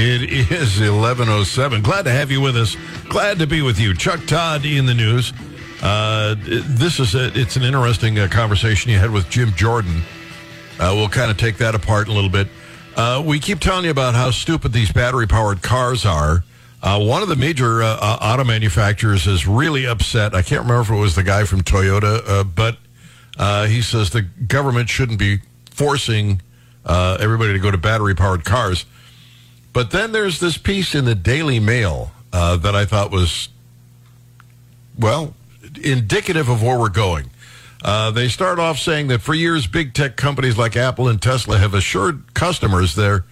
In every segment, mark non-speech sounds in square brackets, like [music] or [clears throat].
It is 1107. Glad to have you with us. Glad to be with you. Chuck Todd in the news. Uh, this is a, it's an interesting uh, conversation you had with Jim Jordan. Uh, we'll kind of take that apart a little bit. Uh, we keep telling you about how stupid these battery powered cars are. Uh, one of the major uh, auto manufacturers is really upset. I can't remember if it was the guy from Toyota, but he says the government shouldn't be forcing everybody to go to battery powered cars. But then there's this piece in the Daily Mail uh, that I thought was, well, indicative of where we're going. Uh, they start off saying that for years, big tech companies like Apple and Tesla have assured customers their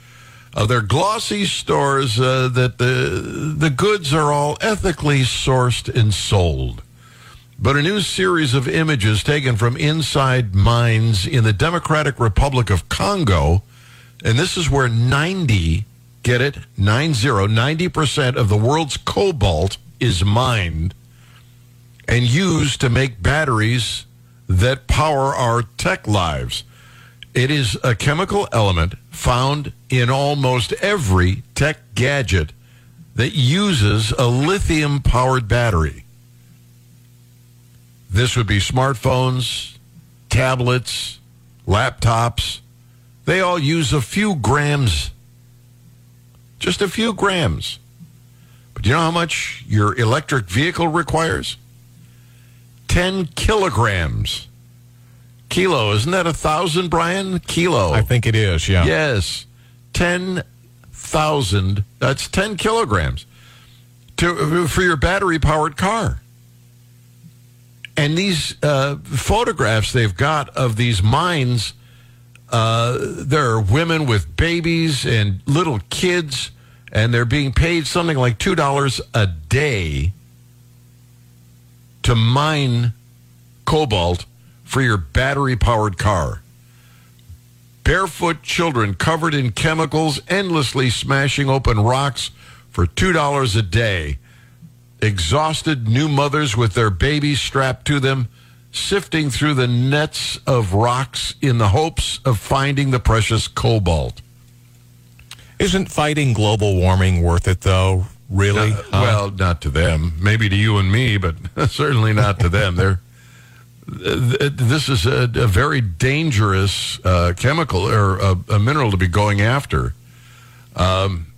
of their glossy stores uh, that the the goods are all ethically sourced and sold. But a new series of images taken from inside mines in the Democratic Republic of Congo, and this is where 90, get it, 90, 90% of the world's cobalt is mined and used to make batteries that power our tech lives. It is a chemical element found in almost every tech gadget that uses a lithium powered battery. This would be smartphones, tablets, laptops. They all use a few grams, just a few grams. But you know how much your electric vehicle requires? 10 kilograms. Kilo, isn't that a thousand, Brian? Kilo. I think it is, yeah. Yes. 10,000. That's 10 kilograms to, for your battery powered car. And these uh, photographs they've got of these mines, uh, there are women with babies and little kids, and they're being paid something like $2 a day to mine cobalt for your battery powered car. Barefoot children covered in chemicals, endlessly smashing open rocks for $2 a day. Exhausted new mothers with their babies strapped to them, sifting through the nets of rocks in the hopes of finding the precious cobalt. Isn't fighting global warming worth it, though? Really? Uh, well, not to them. Maybe to you and me, but [laughs] certainly not to them. They're th- this is a, a very dangerous uh, chemical or a, a, mineral to be going after. Um,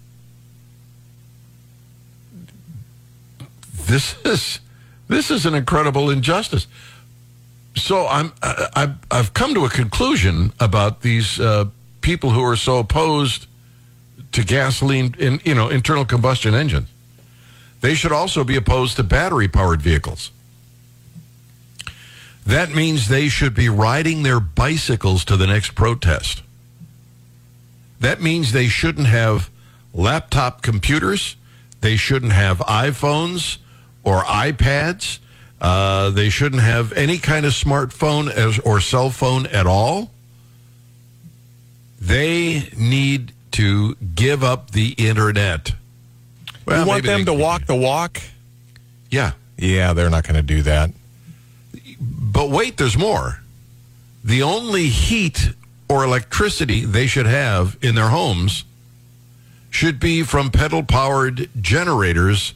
this is this is an incredible injustice. So I'm I, I've come to a conclusion about these uh, people who are so opposed to gasoline in you know internal combustion engines. They should also be opposed to battery powered vehicles. That means they should be riding their bicycles to the next protest. That means they shouldn't have laptop computers. They shouldn't have iPhones or iPads. Uh, they shouldn't have any kind of smartphone as, or cell phone at all. They need to give up the internet. Well, you want them to walk the walk? Yeah. Yeah, they're not going to do that. But wait, there's more. The only heat or electricity they should have in their homes should be from pedal powered generators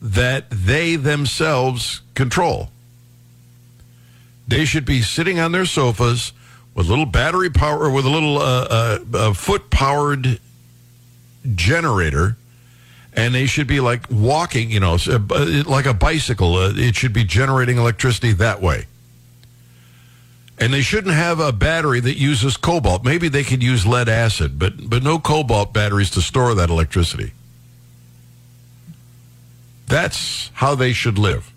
that they themselves control. They should be sitting on their sofas with a little battery power with a little uh, uh, uh, foot powered generator and they should be like walking, you know, uh, like a bicycle. Uh, it should be generating electricity that way. And they shouldn't have a battery that uses cobalt. Maybe they could use lead acid, but but no cobalt batteries to store that electricity. That's how they should live.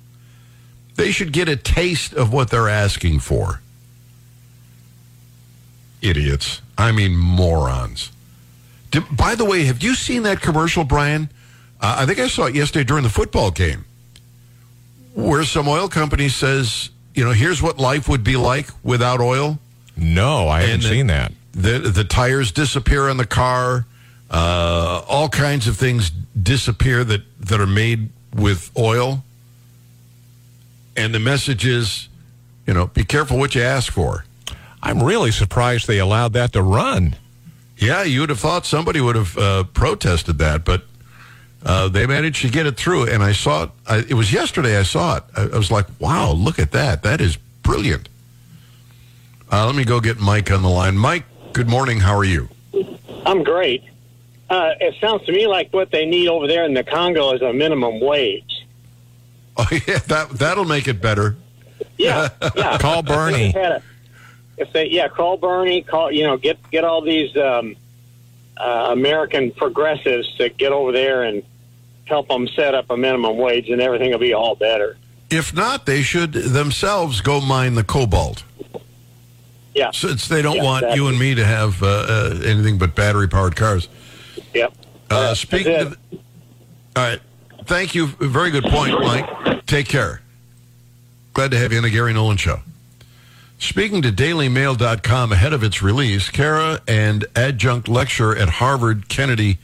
They should get a taste of what they're asking for. Idiots. I mean morons. By the way, have you seen that commercial, Brian? Uh, I think I saw it yesterday during the football game, where some oil company says you know, here's what life would be like without oil. No, I haven't the, seen that. The the tires disappear on the car. Uh, all kinds of things disappear that, that are made with oil. And the message is, you know, be careful what you ask for. I'm really surprised they allowed that to run. Yeah, you would have thought somebody would have uh, protested that, but uh, they managed to get it through. And I saw it. I, it was yesterday. I saw it. I, I, was like, "Wow, look at that! That is brilliant." Uh, let me go get Mike on the line. Mike, good morning. How are you? I'm great. Uh, it sounds to me like what they need over there in the Congo is a minimum wage. [laughs] Oh yeah, that that'll make it better. Yeah, [laughs] yeah. call Bernie. If they, a, if they, yeah, call Bernie. Call you know, get get all these um, uh, American progressives to get over there and help them set up a minimum wage, and everything will be all better. If not, they should themselves go mine the cobalt. Yeah. Since they don't Yeah, want exactly. you and me to have uh, uh, anything but battery powered cars. Yep. Uh, speaking of, all right, thank you. Very good point, Mike. Take care. Glad to have you on the Gary Nolan Show. Speaking to DailyMail.com ahead of its release, Kara and adjunct lecturer at Harvard Kennedy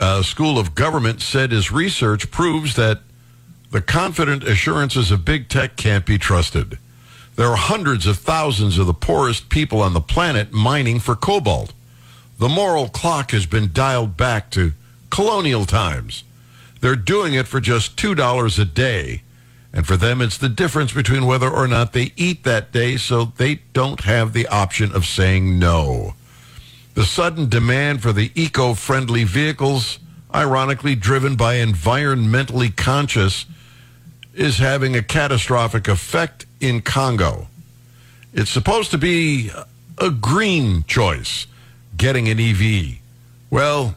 uh, School of Government said his research proves that the confident assurances of big tech can't be trusted. There are hundreds of thousands of the poorest people on the planet mining for cobalt. The moral clock has been dialed back to colonial times. They're doing it for just $2 a day. And for them, it's the difference between whether or not they eat that day, so they don't have the option of saying no. The sudden demand for the eco friendly vehicles, ironically driven by environmentally conscious, is having a catastrophic effect in Congo. It's supposed to be a green choice, getting an EV. Well,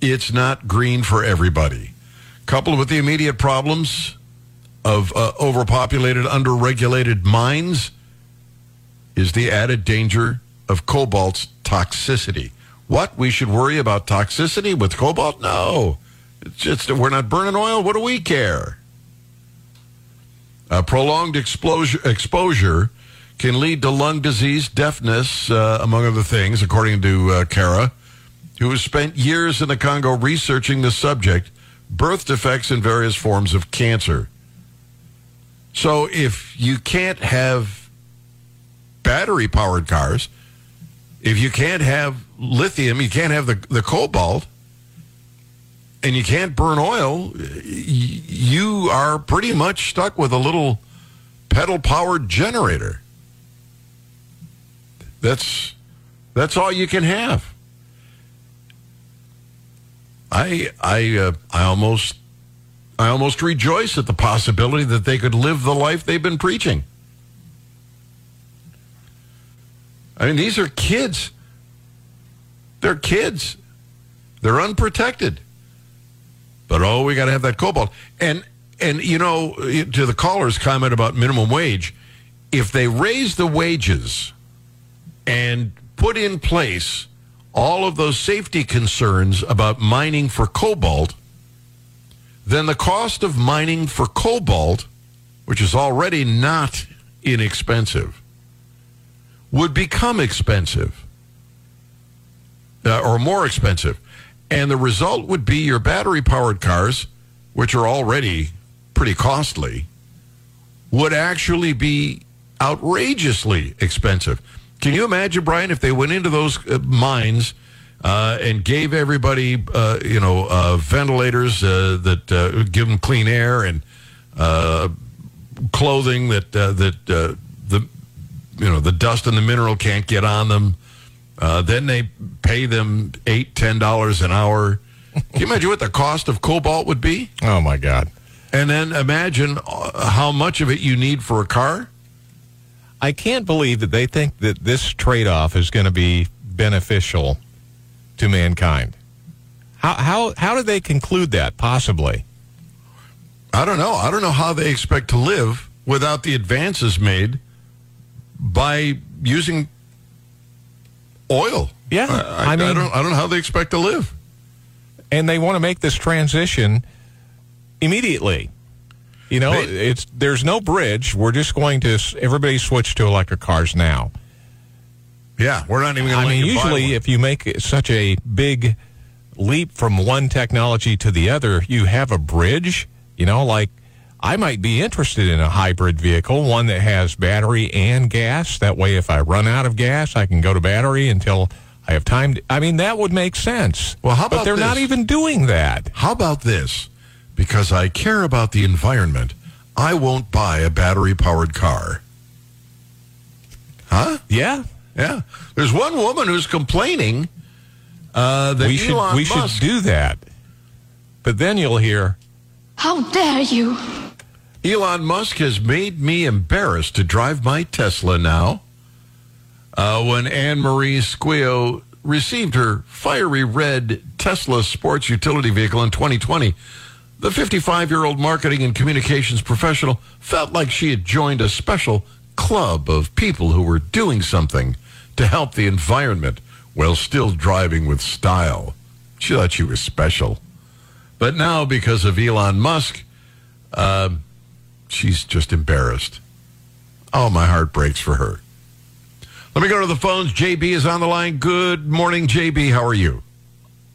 it's not green for everybody. Coupled with the immediate problems of uh, overpopulated, underregulated mines, is the added danger of cobalt's toxicity. What? We should worry about toxicity with cobalt? No. It's just we're not burning oil. What do we care? Uh, prolonged exposure, exposure can lead to lung disease, deafness, uh, among other things, according to uh, Kara, who has spent years in the Congo researching the subject, birth defects and various forms of cancer. So if you can't have battery powered cars, if you can't have lithium, you can't have the, the cobalt, and you can't burn oil, you are pretty much stuck with a little pedal powered generator. That's that's all you can have. I I uh, I almost I almost rejoice at the possibility that they could live the life they've been preaching. I mean, these are kids. They're kids. They're unprotected. But oh, we got to have that cobalt. And and you know, to the caller's comment about minimum wage, if they raise the wages and put in place all of those safety concerns about mining for cobalt, then the cost of mining for cobalt, which is already not inexpensive, would become expensive uh, or more expensive. And the result would be your battery powered cars, which are already pretty costly, would actually be outrageously expensive. Can you imagine, Brian, if they went into those uh, mines uh, and gave everybody, uh, you know, uh, ventilators uh, that uh, give them clean air and uh, clothing that uh, that uh, the you know the dust and the mineral can't get on them. Uh, then they pay them eight, ten dollars an hour. Can you imagine what the cost of cobalt would be? Oh my God. And then imagine how much of it you need for a car. I can't believe that they think that this trade off is going to be beneficial to mankind. How, how, how do they conclude that, possibly? I don't know. I don't know how they expect to live without the advances made by using oil. Yeah, I, I, I mean- I don't. I don't know how they expect to live. And they want to make this transition immediately. You know, it's there's no bridge. We're just going to everybody switch to electric cars now. Yeah, we're not even. Gonna I mean, usually if you make such a big leap from one technology to the other, you have a bridge. You know, like I might be interested in a hybrid vehicle, one that has battery and gas. That way, if I run out of gas, I can go to battery until I have time. To, I mean, that would make sense. Well, how but about they're not even doing that. How about this? Because I care about the environment, I won't buy a battery powered car. Huh? Yeah, Yeah. There's one woman who's complaining uh, that we should we Musk should do that. But then you'll hear, How dare you? Elon Musk has made me embarrassed to drive my Tesla now. Uh, when Anne Marie Squio received her fiery red Tesla sports utility vehicle in 2020, the 55 year old marketing and communications professional felt like she had joined a special club of people who were doing something to help the environment while still driving with style. She thought she was special. But now, because of Elon Musk, uh, she's just embarrassed. Oh, my heart breaks for her. Let me go to the phones. JB is on the line. Good morning, JB. How are you?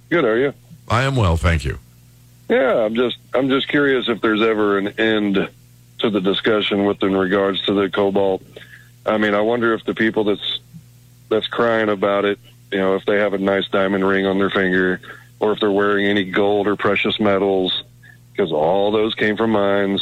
Good, are you? I am well, thank you. Yeah, I'm just I'm just curious if there's ever an end to the discussion with in regards to the cobalt. I mean, I wonder if the people that's that's crying about it, you know, if they have a nice diamond ring on their finger, or if they're wearing any gold or precious metals, because all those came from mines.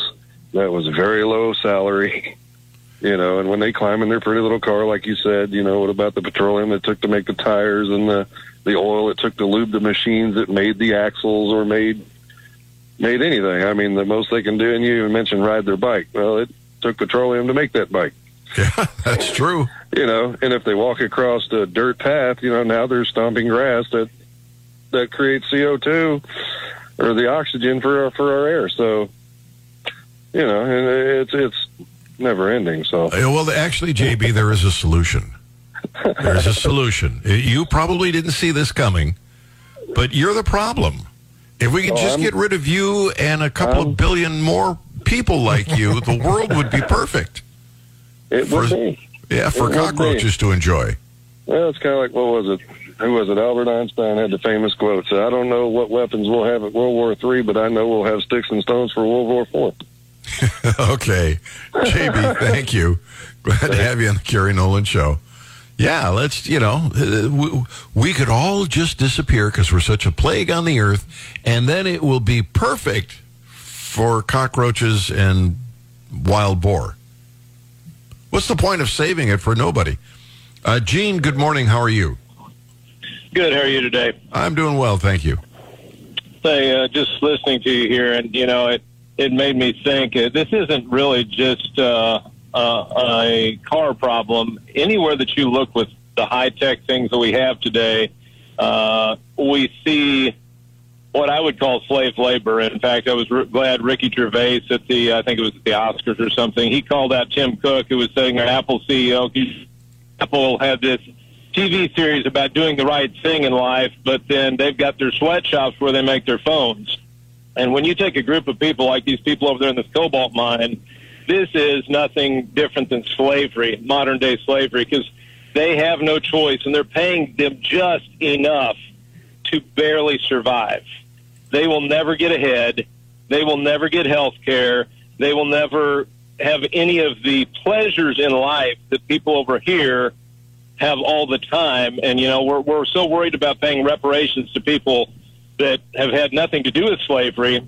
That was very low salary, [laughs] you know. And when they climb in their pretty little car, like you said, you know, what about the petroleum it took to make the tires and the the oil it took to lube the machines that made the axles or made made anything. I mean, the most they can do, and you even mentioned ride their bike. Well, it took petroleum to make that bike, Yeah, [laughs] that's true. you know. And if they walk across a dirt path, you know, now they're stomping grass that that creates CO two or the oxygen for our, for our air. So, you know, and it's it's never ending. So, Well, actually, JB, there is a solution. There's a solution. You probably didn't see this coming, but you're the problem. If we could Oh, just I'm- get rid of you and a couple of billion more people like you, the world would be perfect. [laughs] it For- would be. Yeah, for It cockroaches to enjoy. Well, it's kind of like what was it? Who was it? Albert Einstein had the famous quote. So I don't know what weapons we'll have at World War Three, but I know we'll have sticks and stones for World War Four. [laughs] okay. JB, thank you. Glad to have you on the Gary Nolan show. Yeah, let's, you know, we, we could all just disappear because we're such a plague on the earth, and then it will be perfect for cockroaches and wild boar. What's the point of saving it for nobody? Uh, Gene, good morning. How are you? Good. How are you today? I'm doing well, thank you. Say, uh, just listening to you here, and you know, it it made me think uh, this isn't really just uh, uh, a car problem. Anywhere that you look with the high tech things that we have today, uh, we see what I would call slave labor. In fact, I was r- glad Ricky Gervais at the I think it was at the Oscars or something. He called out Tim Cook, who was saying, "Our Apple CEO." Apple had this TV series about doing the right thing in life, but then they've got their sweatshops where they make their phones. And when you take a group of people like these people over there in this cobalt mine, this is nothing different than slavery, modern day slavery, because they have no choice and they're paying them just enough to barely survive. They will never get ahead. They will never get health care. They will never have any of the pleasures in life that people over here have all the time. And, you know, we're, we're so worried about paying reparations to people that have had nothing to do with slavery,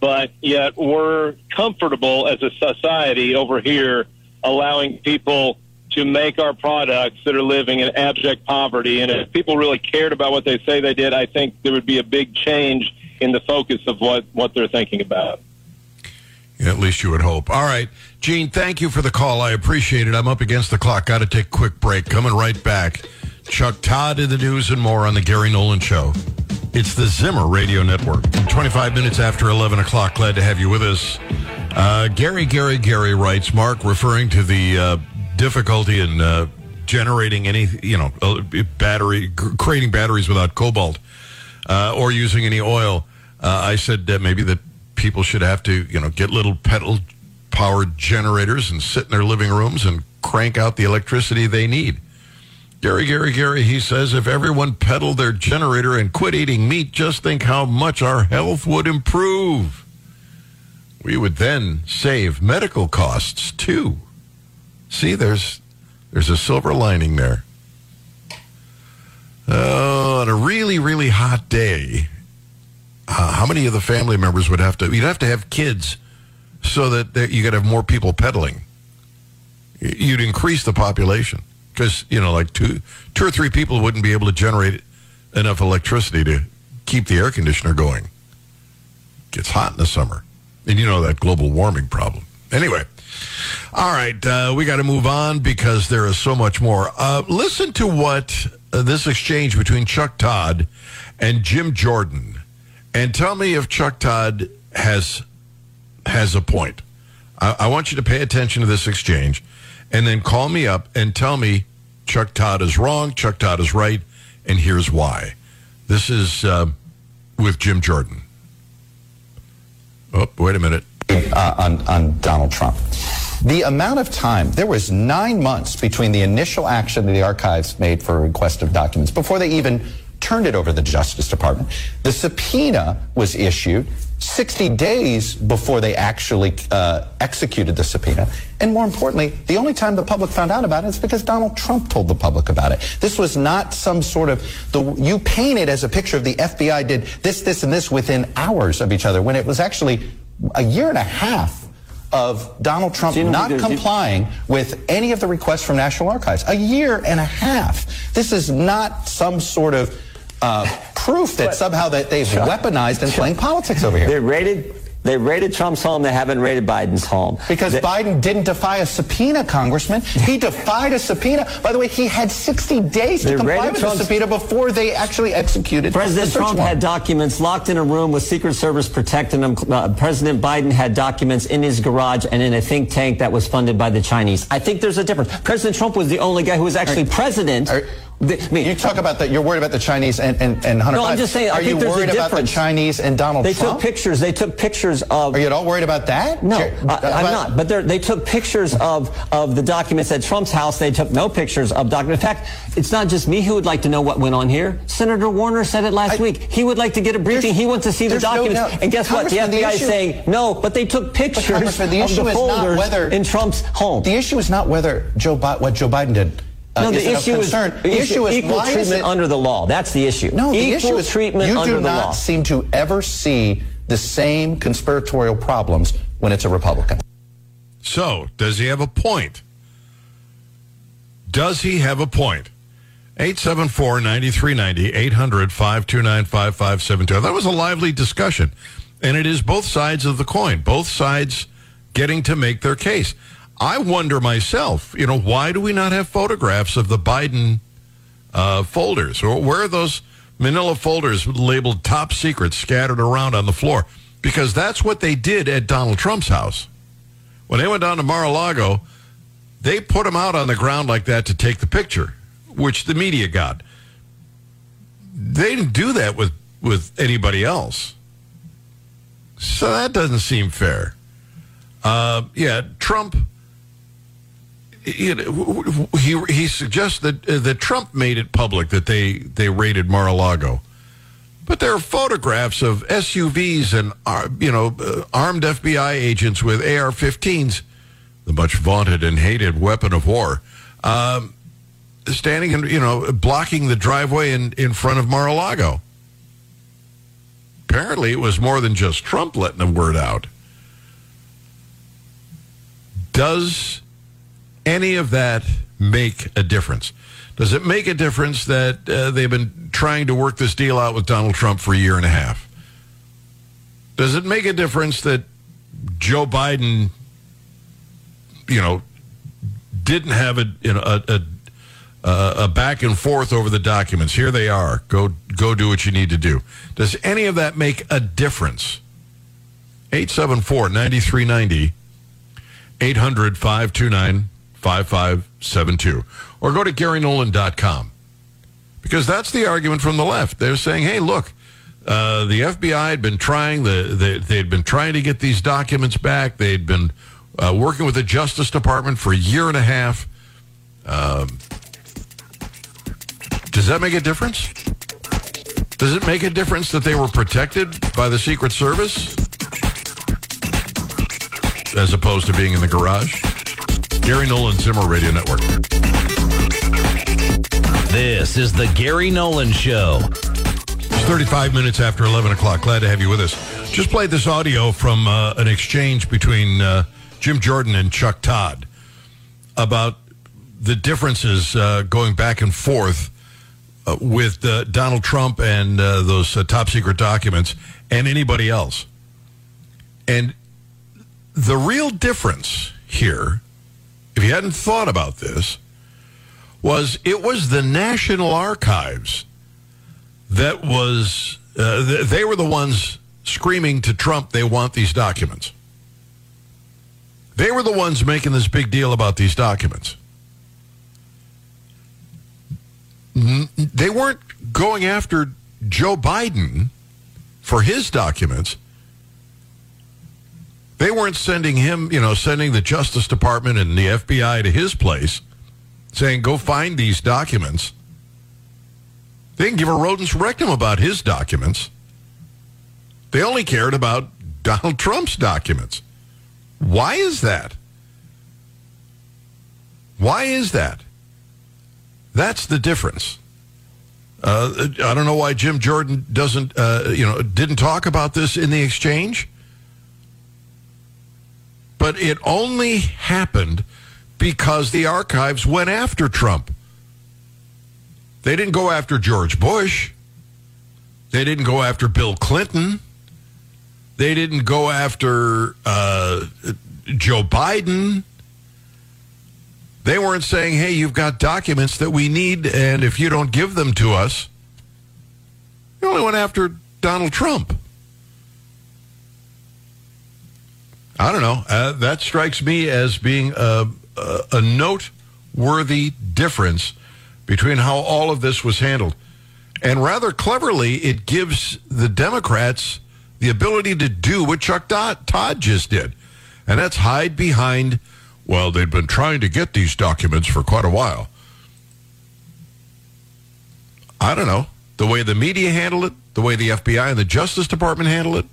but yet we're comfortable as a society over here allowing people to make our products that are living in abject poverty. And if people really cared about what they say they did, I think there would be a big change in the focus of what, what they're thinking about. At least you would hope. All right. Gene, thank you for the call. I appreciate it. I'm up against the clock. Got to take a quick break. Coming right back. Chuck Todd in the news and more on the Gary Nolan Show. It's the Zimmer Radio Network. 25 minutes after 11 o'clock. Glad to have you with us. Uh, Gary, Gary, Gary writes, Mark, referring to the uh, difficulty in uh, generating any, you know, uh, battery, creating batteries without cobalt uh, or using any oil. Uh, I said that maybe that people should have to, you know, get little pedal powered generators and sit in their living rooms and crank out the electricity they need. Gary, Gary, Gary, he says if everyone pedaled their generator and quit eating meat, just think how much our health would improve. We would then save medical costs too. See, there's there's a silver lining there. Uh, on a really, really hot day, uh, how many of the family members would have to? You'd have to have kids so that you could have more people pedaling. You'd increase the population because you know, like two, two or three people wouldn't be able to generate enough electricity to keep the air conditioner going. Gets hot in the summer, and you know that global warming problem. Anyway, all right, uh, we got to move on because there is so much more. Uh, listen to what uh, this exchange between Chuck Todd and Jim Jordan, and tell me if Chuck Todd has has a point. I, I want you to pay attention to this exchange, and then call me up and tell me Chuck Todd is wrong, Chuck Todd is right, and here's why. This is uh, with Jim Jordan. Oh, wait a minute. uh, on, on Donald Trump. The amount of time, there was nine months between the initial action that the archives made for request of documents before they even turned it over to the Justice Department. The subpoena was issued 60 days before they actually uh, executed the subpoena. And more importantly, the only time the public found out about it is because Donald Trump told the public about it. This was not some sort of, the, you paint it as a picture of the FBI did this, this, and this within hours of each other when it was actually a year and a half of Donald Trump not complying with any of the requests from National Archives. A year and a half. This is not some sort of uh, proof that somehow that they've weaponized and playing politics over here. They raided. They raided Trump's home. They haven't raided Biden's home. Because They- Biden didn't defy a subpoena, Congressman. He [laughs] defied a subpoena. By the way, he had 60 days to comply with the subpoena before they actually executed President Trump warrant. had documents locked in a room with Secret Service protecting them. Uh, President Biden had documents in his garage and in a think tank that was funded by the Chinese. I think there's a difference. President Trump was the only guy who was actually president. The- mean, you talk about that. You're worried about the Chinese and, and, and Hunter No, I'm just saying, I Are think you there's a worried about the. Chinese and Donald Trump? they Trump? took pictures. They took pictures of. Are you at all worried about that? No, Jer- I, uh, I'm about- not. But they're- they took pictures of, of the documents at Trump's house. They took no pictures of documents. In fact, it's not just me who would like to know what went on here. Senator Warner said it last I- week. He would like to get a briefing. He wants to see the there's no documents. and guess what? The FBI is saying no, but they took pictures the of issue the is not folders whether- in Trump's home. The issue is not whether Joe Bi- what Joe Biden did. Uh, no, the is of issue is the issue is equal why is treatment it- under the law. That's the issue. No, the equal issue is treatment you under do the not law. seem to ever see the same conspiratorial problems when it's a Republican. So, does he have a point? Does he have a point? 874-9390, 800-529-5572. That was a lively discussion. And it is both sides of the coin, both sides getting to make their case. I wonder myself, you know, why do we not have photographs of the Biden uh, folders? Or where are those manila folders labeled top secret scattered around on the floor? Because that's what they did at Donald Trump's house. When they went down to Mar-a-Lago, they put them out on the ground like that to take the picture, which the media got. They didn't do that with, with anybody else. So that doesn't seem fair. Uh, yeah, Trump. You know, he he suggests that uh, that Trump made it public that they they raided Mar-a-Lago, but there are photographs of SUVs and uh, you know uh, armed FBI agents with AR-15s, the much vaunted and hated weapon of war, um, standing and you know blocking the driveway in in front of Mar-a-Lago. Apparently, it was more than just Trump letting the word out. Does any of that make a difference? Does it make a difference that uh, they've been trying to work this deal out with Donald Trump for a year and a half? Does it make a difference that Joe Biden, you know, didn't have a you know a, a a back and forth over the documents. Here they are. Go go do what you need to do. Does any of that make a difference? 874-9390 800-529-5572 or go to GaryNolan.com because that's the argument from the left. They're saying, "Hey, look, uh, the FBI had been trying the, the they'd been trying to get these documents back. They'd been uh, working with the Justice Department for a year and a half." Um, does that make a difference? Does it make a difference that they were protected by the Secret Service as opposed to being in the garage? Gary Nolan, Zimmer Radio Network. This is the Gary Nolan Show. It's 35 minutes after 11 o'clock. Glad to have you with us. Just played this audio from uh, an exchange between uh, Jim Jordan and Chuck Todd about the differences uh, going back and forth uh, with uh, Donald Trump and uh, those uh, top secret documents and anybody else. And the real difference here, if you hadn't thought about this, was it was the National Archives that was, uh, th- they were the ones screaming to Trump they want these documents. They were the ones making this big deal about these documents. N- They weren't going after Joe Biden for his documents. They weren't sending him, you know, sending the Justice Department and the FBI to his place saying, go find these documents. They didn't give a rodent's rectum about his documents. They only cared about Donald Trump's documents. Why is that? Why is that? That's the difference. Uh, I don't know why Jim Jordan doesn't, uh, you know, didn't talk about this in the exchange. But it only happened because the archives went after Trump. They didn't go after George Bush. They didn't go after Bill Clinton. They didn't go after uh, Joe Biden. They weren't saying, hey, you've got documents that we need, and if you don't give them to us, they only went after Donald Trump. I don't know. Uh, that strikes me as being a, a, noteworthy difference between how all of this was handled. And rather cleverly, it gives the Democrats the ability to do what Chuck Todd just did. And that's hide behind, well, they've been trying to get these documents for quite a while. I don't know. The way the media handle it, the way the FBI and the Justice Department handle it,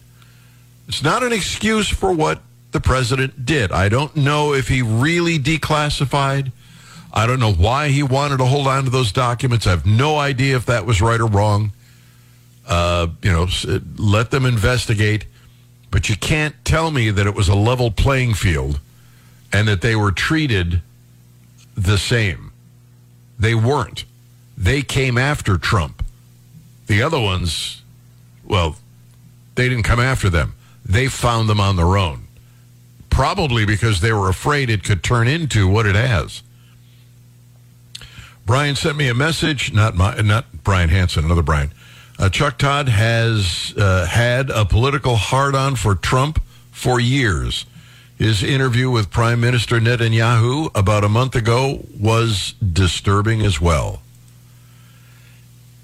it's not an excuse for what the president did. I don't know if he really declassified. I don't know why he wanted to hold on to those documents. I have no idea if that was right or wrong. Uh, you know, let them investigate. But you can't tell me that it was a level playing field and that they were treated the same. They weren't. They came after Trump. The other ones, well, they didn't come after them. They found them on their own. Probably because they were afraid it could turn into what it has. Brian sent me a message, not my, not Brian Hanson, another Brian. Uh, Chuck Todd has uh, had a political hard on for Trump for years. His interview with Prime Minister Netanyahu about a month ago was disturbing as well.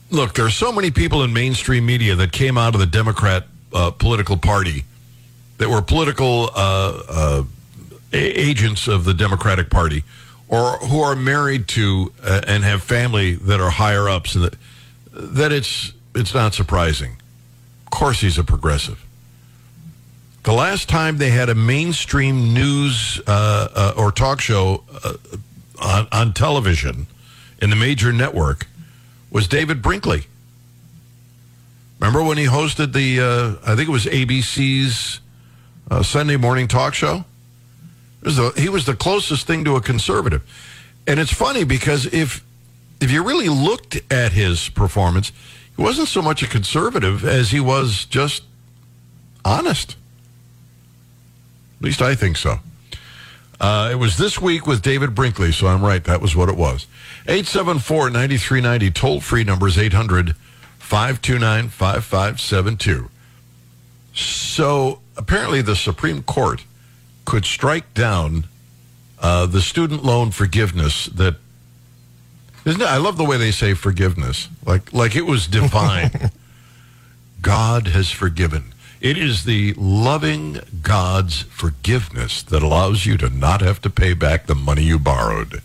Look, there are so many people in mainstream media that came out of the Democrat uh, political party that were political uh, uh, agents of the Democratic Party or who are married to uh, and have family that are higher ups, and that, that it's it's not surprising. Of course, he's a progressive. The last time they had a mainstream news uh, uh, or talk show uh, on, on television in the major network was David Brinkley. Remember when he hosted the, uh, I think it was ABC's uh, Sunday morning talk show? Was he was the closest thing to a conservative. And it's funny because if if you really looked at his performance, he wasn't so much a conservative as he was just honest. At least I think so. Uh, it was this week with David Brinkley, so I'm right. That was what it was. 874 9390, toll free numbers 800 529 5572. So apparently, the Supreme Court could strike down uh, the student loan forgiveness that. Isn't it, I love the way they say forgiveness, like like it was divine. [laughs] God has forgiven. It is the loving God's forgiveness that allows you to not have to pay back the money you borrowed.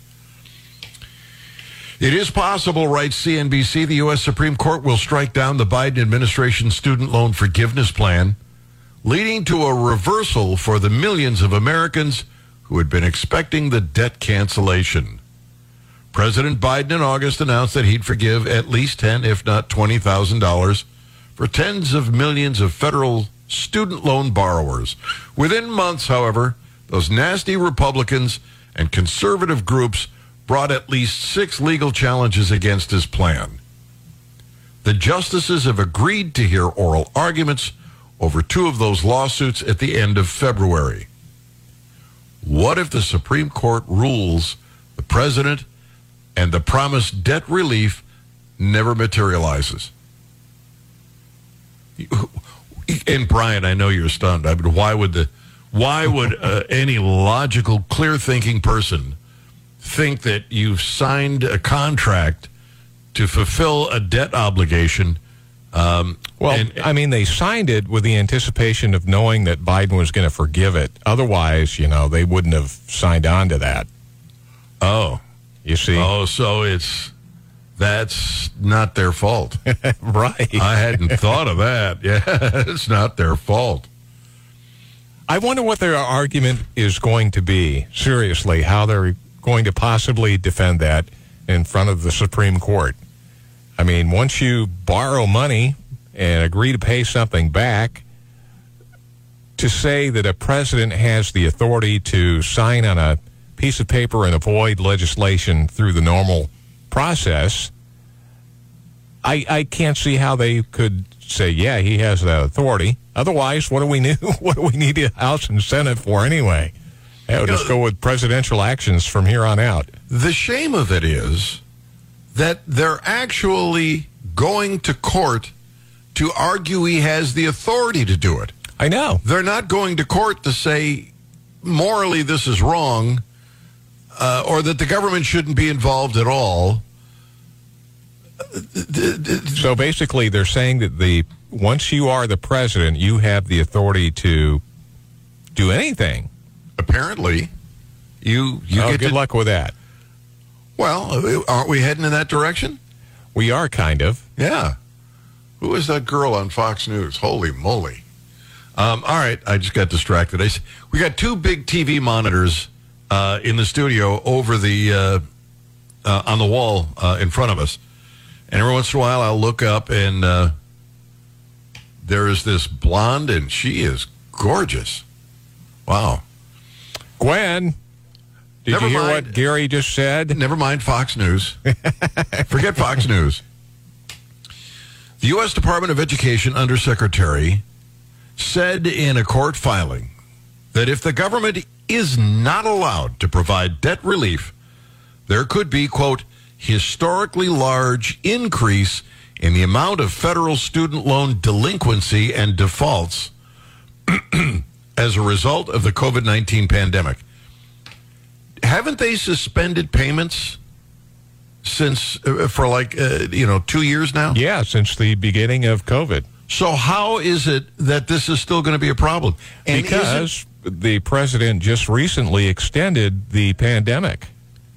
It is possible, writes CNBC, the U.S. Supreme Court will strike down the Biden administration student loan forgiveness plan, leading to a reversal for the millions of Americans who had been expecting the debt cancellation. President Biden in August announced that he'd forgive at least ten, if not twenty thousand dollars, for tens of millions of federal student loan borrowers. Within months, however, those nasty Republicans and conservative groups brought at least six legal challenges against his plan. The justices have agreed to hear oral arguments over two of those lawsuits at the end of February. What if the Supreme Court rules the president and the promised debt relief never materializes? And Brian, I know you're stunned. I mean, why would the, why would uh, any logical, clear-thinking person think that you've signed a contract to fulfill a debt obligation? Um, Well, and- I mean, they signed it with the anticipation of knowing that Biden was going to forgive it. Otherwise, you know, they wouldn't have signed on to that. oh, You see? oh, so it's that's not their fault. [laughs] right. I hadn't thought of that. [laughs] Yeah, it's not their fault. I wonder what their argument is going to be. Seriously, how they're going to possibly defend that in front of the Supreme Court. I mean, once you borrow money and agree to pay something back, to say that a president has the authority to sign on a piece of paper and avoid legislation through the normal process, I, I can't see how they could say, yeah, he has that authority. Otherwise, what do we [laughs] need? What do we need the House and Senate for anyway? Yeah, we'll just go with presidential actions from here on out. The shame of it is that they're actually going to court to argue he has the authority to do it. I know. They're not going to court to say morally this is wrong uh, or that the government shouldn't be involved at all. So basically, they're saying that the once you are the president, you have the authority to do anything. Apparently, you you oh, get good to, luck with that. Well, aren't we heading in that direction? We are kind of. Yeah. Who is that girl on Fox News? Holy moly. Um, all right, I just got distracted. I, we got two big TV monitors uh, in the studio over the uh, uh, on the wall uh, in front of us, and every once in a while I'll look up and uh, there is this blonde, and she is gorgeous. Wow. Gwen, did Never you hear mind. what Gary just said? Never mind Fox News. [laughs] Forget Fox News. The U.S. Department of Education Undersecretary said in a court filing that if the government is not allowed to provide debt relief, there could be, quote, historically large increase in the amount of federal student loan delinquency and defaults [clears throat] as a result of the COVID 19 pandemic. Haven't they suspended payments since uh, for like, uh, you know, two years now? Yeah, since the beginning of COVID. So how is it that this is still going to be a problem? And because the president just recently extended the pandemic.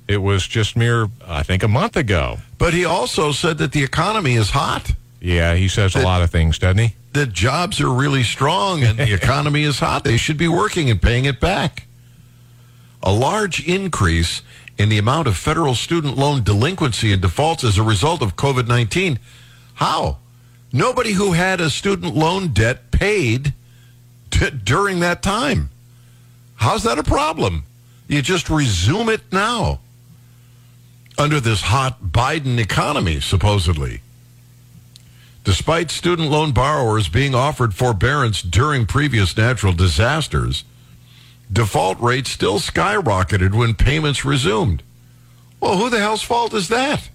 It was just mere, I think, a month ago. but he also said that the economy is hot. Yeah, he says a lot of things, doesn't he? The jobs are really strong and the [laughs] economy is hot. They should be working and paying it back. A large increase in the amount of federal student loan delinquency and defaults as a result of COVID 19. How? Nobody who had a student loan debt paid t- during that time. How's that a problem? You just resume it now under this hot Biden economy, supposedly. Despite student loan borrowers being offered forbearance during previous natural disasters, default rates still skyrocketed when payments resumed. Well, who the hell's fault is that?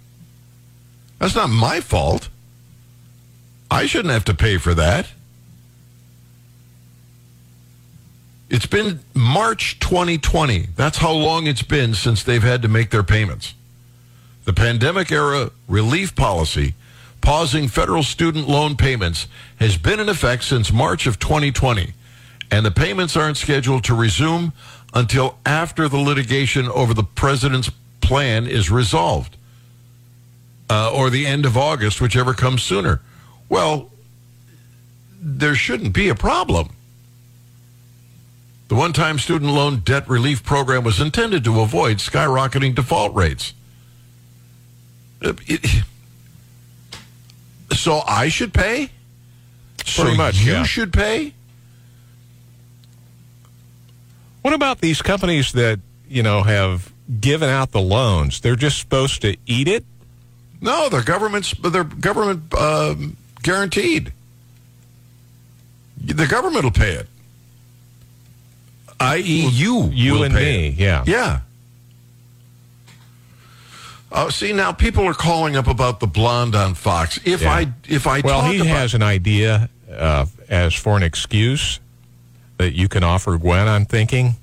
That's not my fault. I shouldn't have to pay for that. It's been March 2020. That's how long it's been since they've had to make their payments. The pandemic era relief policy pausing federal student loan payments has been in effect since March of 2020, and the payments aren't scheduled to resume until after the litigation over the president's plan is resolved, uh, or the end of August, whichever comes sooner. Well, there shouldn't be a problem. The one time student loan debt relief program was intended to avoid skyrocketing default rates. uh, it- so I should pay. so Pretty much, you yeah. should pay. What about these companies that, you know, have given out the loans? They're just supposed to eat it? No, they're government's. They're government um, guaranteed. The government will pay it. I.e., you, You will and me, it. yeah. yeah. Oh, see now people are calling up about the blonde on Fox. If Yeah. I if I Well, he has an idea uh, as for an excuse that you can offer Gwen, I'm thinking,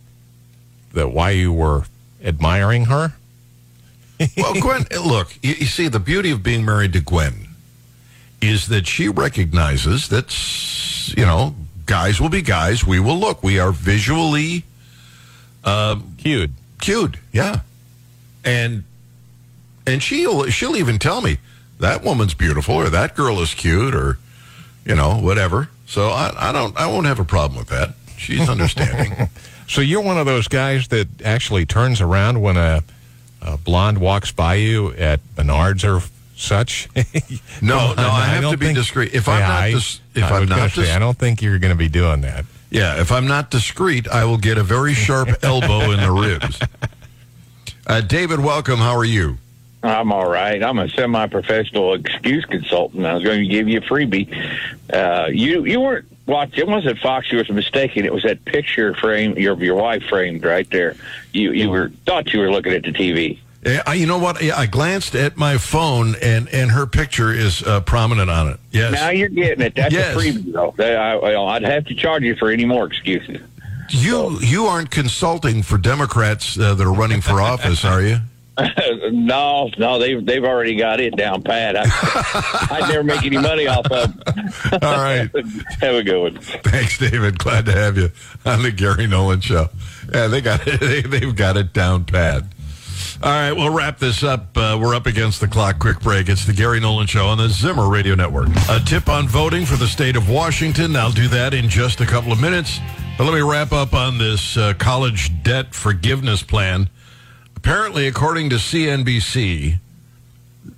that why you were admiring her. well, [laughs] Gwen, look, you, you see, the beauty of being married to Gwen is that she recognizes that, you know, guys will be guys. We will look. We are visually cued, cued, Yeah. And and she'll she'll even tell me that woman's beautiful or that girl is cute or you know, whatever. So I, I don't I won't have a problem with that. She's understanding. [laughs] So you're one of those guys that actually turns around when a, a blonde walks by you at Menards or such. [laughs] No, no, I have to be think- discreet. If I'm Yeah, not I- dis- if I I'm was gonna say, I don't think you're going to be doing that. Yeah, if I'm not discreet, I will get a very sharp elbow in the ribs. [laughs] Uh, David, welcome. How are you? I'm all right. I'm a semi-professional excuse consultant. I was going to give you a freebie. Uh, you you weren't watching. It wasn't Fox. You was mistaken. It was that picture frame your your wife framed right there. You you were thought you were looking at the TV. Yeah, I- you know what? I glanced at my phone, and and her picture is uh, prominent on it. Yes. Now you're getting it. That's Yes. a freebie though. I, well, I'd have to charge you for any more excuses. You you aren't consulting for Democrats uh, that are running for office, are you? [laughs] no, no, they've they've already got it down pat. I, [laughs] I'd never make any money off of. them. All right. [laughs] have a good one. Thanks, David. Glad to have you on the Gary Nolan Show. Yeah, they got it. They, they've got it down pat. All right, we'll wrap this up. Uh, we're up against the clock. Quick break. It's the Gary Nolan Show on the Zimmer Radio Network. A tip on voting for the state of Washington. I'll do that in just a couple of minutes. But let me wrap up on this uh, college debt forgiveness plan. Apparently, according to CNBC,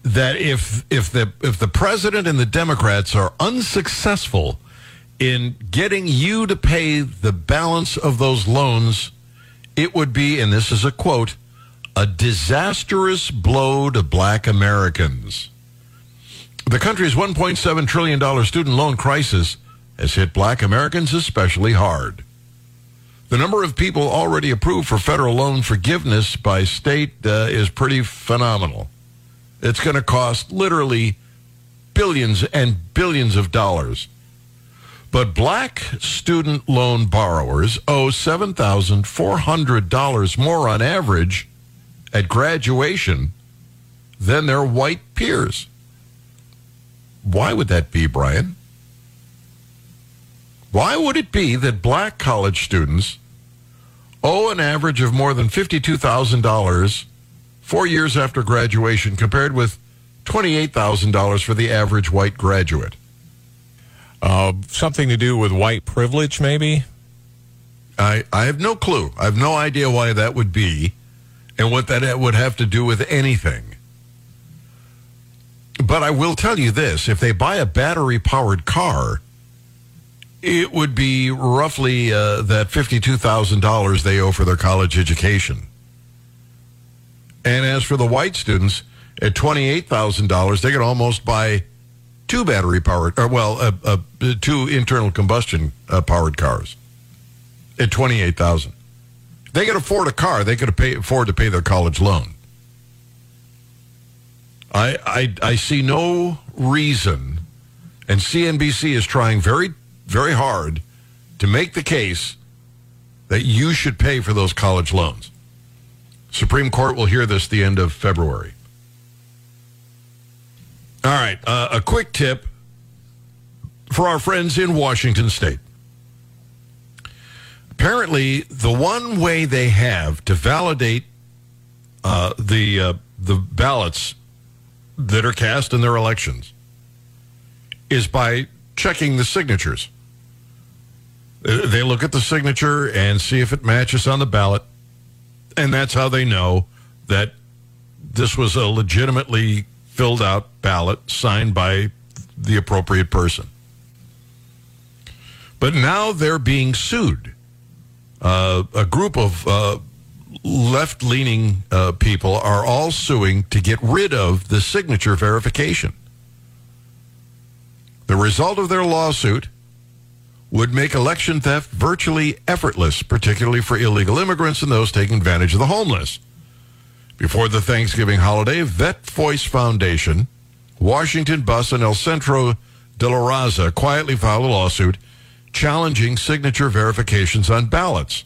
that if if the if the president and the Democrats are unsuccessful in getting you to pay the balance of those loans, it would be, and this is a quote, a disastrous blow to black Americans. The country's $1.7 trillion student loan crisis has hit black Americans especially hard. The number of people already approved for federal loan forgiveness by state uh, is pretty phenomenal. It's going to cost literally billions and billions of dollars. But black student loan borrowers owe $7,400 more on average at graduation than their white peers. Why would that be, Brian? Why would it be that black college students owe an average of more than $52,000 four years after graduation compared with $28,000 for the average white graduate? Uh, something to do with white privilege, maybe? I, I have no clue. I have no idea why that would be and what that would have to do with anything. But I will tell you this if they buy a battery powered car, it would be roughly uh, that $52,000 they owe for their college education. And as for the white students, at $28,000, they could almost buy two battery powered, or well, uh, uh, two internal combustion uh, powered cars at 28000 They could afford a car. They could pay, afford to pay their college loan. I, I, I see no reason, and CNBC is trying very, very hard to make the case that you should pay for those college loans. Supreme Court will hear this the end of February. All right, uh, a quick tip for our friends in Washington State. Apparently, the one way they have to validate uh, the uh, the ballots that are cast in their elections is by checking the signatures. They look at the signature and see if it matches on the ballot, and that's how they know that this was a legitimately filled out ballot signed by the appropriate person. But now they're being sued. Uh, a group of uh, left leaning uh, people are all suing to get rid of the signature verification. The result of their lawsuit would make election theft virtually effortless, particularly for illegal immigrants and those taking advantage of the homeless. Before the Thanksgiving holiday, Vet Voice Foundation, Washington Bus, and El Centro de la Raza quietly filed a lawsuit challenging signature verifications on ballots.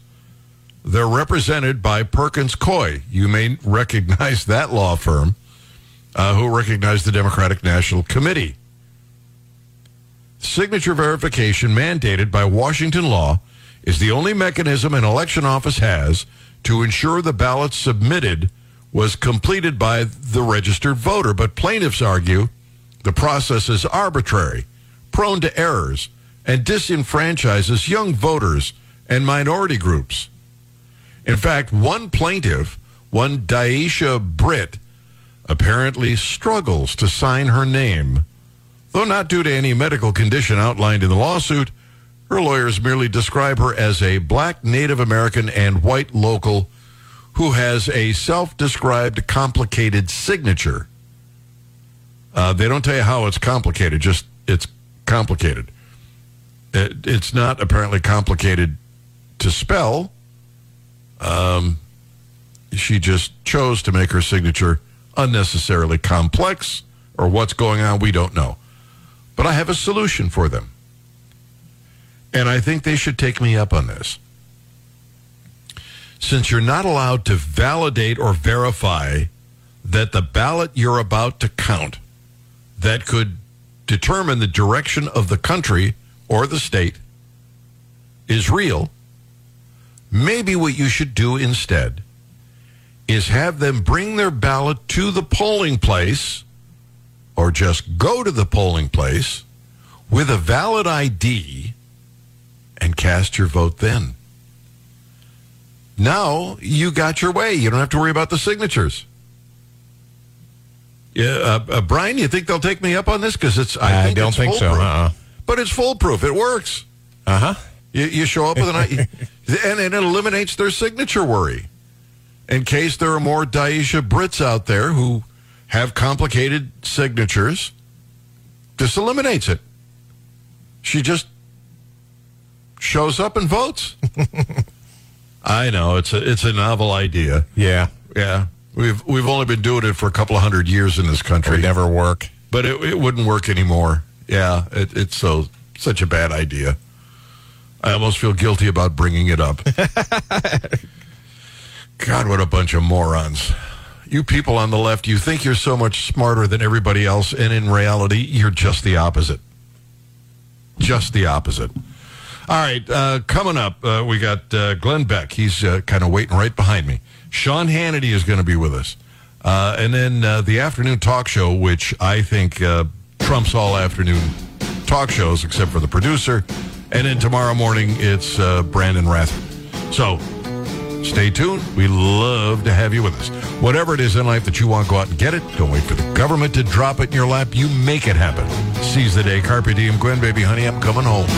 They're represented by Perkins Coie. You may [laughs] recognize that law firm, uh, who recognized the Democratic National Committee. Signature verification mandated by Washington law is the only mechanism an election office has to ensure the ballot submitted was completed by the registered voter. But plaintiffs argue the process is arbitrary, prone to errors, and disenfranchises young voters and minority groups. In fact, one plaintiff, one Daisha Britt, apparently struggles to sign her name. Though not due to any medical condition outlined in the lawsuit, her lawyers merely describe her as a black Native American and white local who has a self described complicated signature. Uh, they don't tell you how it's complicated, just it's complicated. It, it's not apparently complicated to spell. Um, she just chose to make her signature unnecessarily complex, or what's going on, we don't know. But I have a solution for them. And I think they should take me up on this. Since you're not allowed to validate or verify that the ballot you're about to count that could determine the direction of the country or the state is real, maybe what you should do instead is have them bring their ballot to the polling place or just go to the polling place with a valid ID and cast your vote then. Now you got your way. You don't have to worry about the signatures. Yeah, uh, uh, Brian, you think they'll take me up on this? Because it's I, I think don't think so. Uh-uh. But it's foolproof. It works. Uh huh. You, you show up with an I- [laughs] and it eliminates their signature worry. In case there are more Daisha Britts out there who have complicated signatures, this eliminates it. She just shows up and votes. [laughs] I know it's a it's a novel idea. Yeah. Yeah, we've we've only been doing it for a couple of hundred years in this country, Would never work. but it, it wouldn't work anymore. Yeah, it, it's so such a bad idea. I almost feel guilty about bringing it up. [laughs] God, what a bunch of morons. You people on the left, you think you're so much smarter than everybody else, and in reality, you're just the opposite. Just the opposite. All right, uh, coming up, uh, we got uh, Glenn Beck. He's uh, kind of waiting right behind me. Sean Hannity is going to be with us. Uh, and then uh, the afternoon talk show, which I think trumps all afternoon talk shows except for the producer. And then tomorrow morning, it's Brandon Rath. So stay tuned. We love to have you with us. Whatever it is in life that you want, go out and get it. Don't wait for the government to drop it in your lap. You make it happen. Seize the day. Carpe diem. Gwen, baby, honey, I'm coming home.